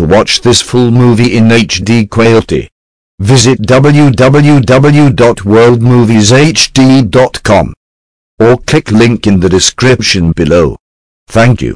to watch this full movie in HD quality. Visit www.worldmovieshd.com or click link in the description below. Thank you.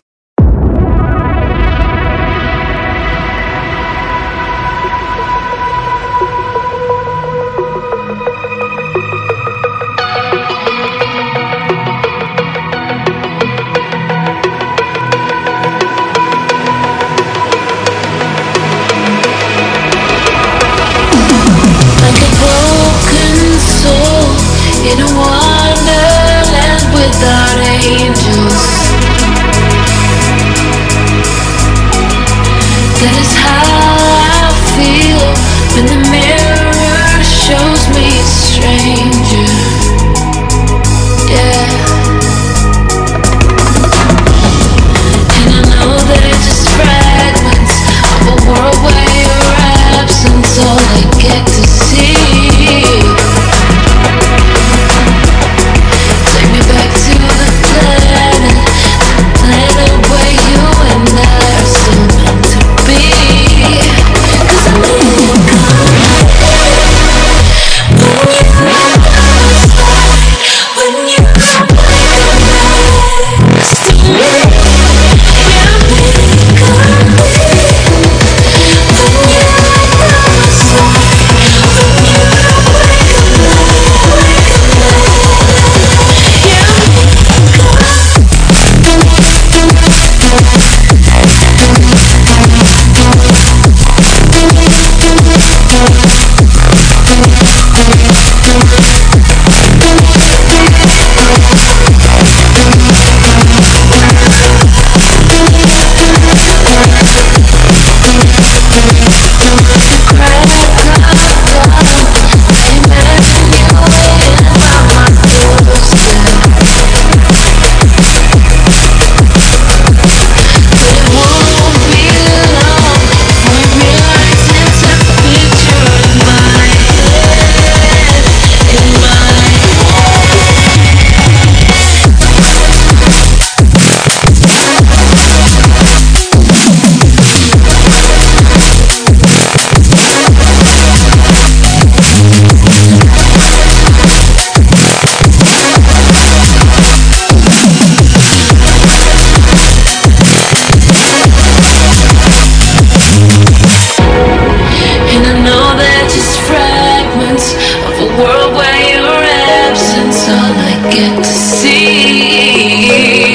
get to see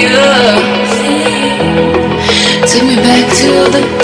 you. Take me back to the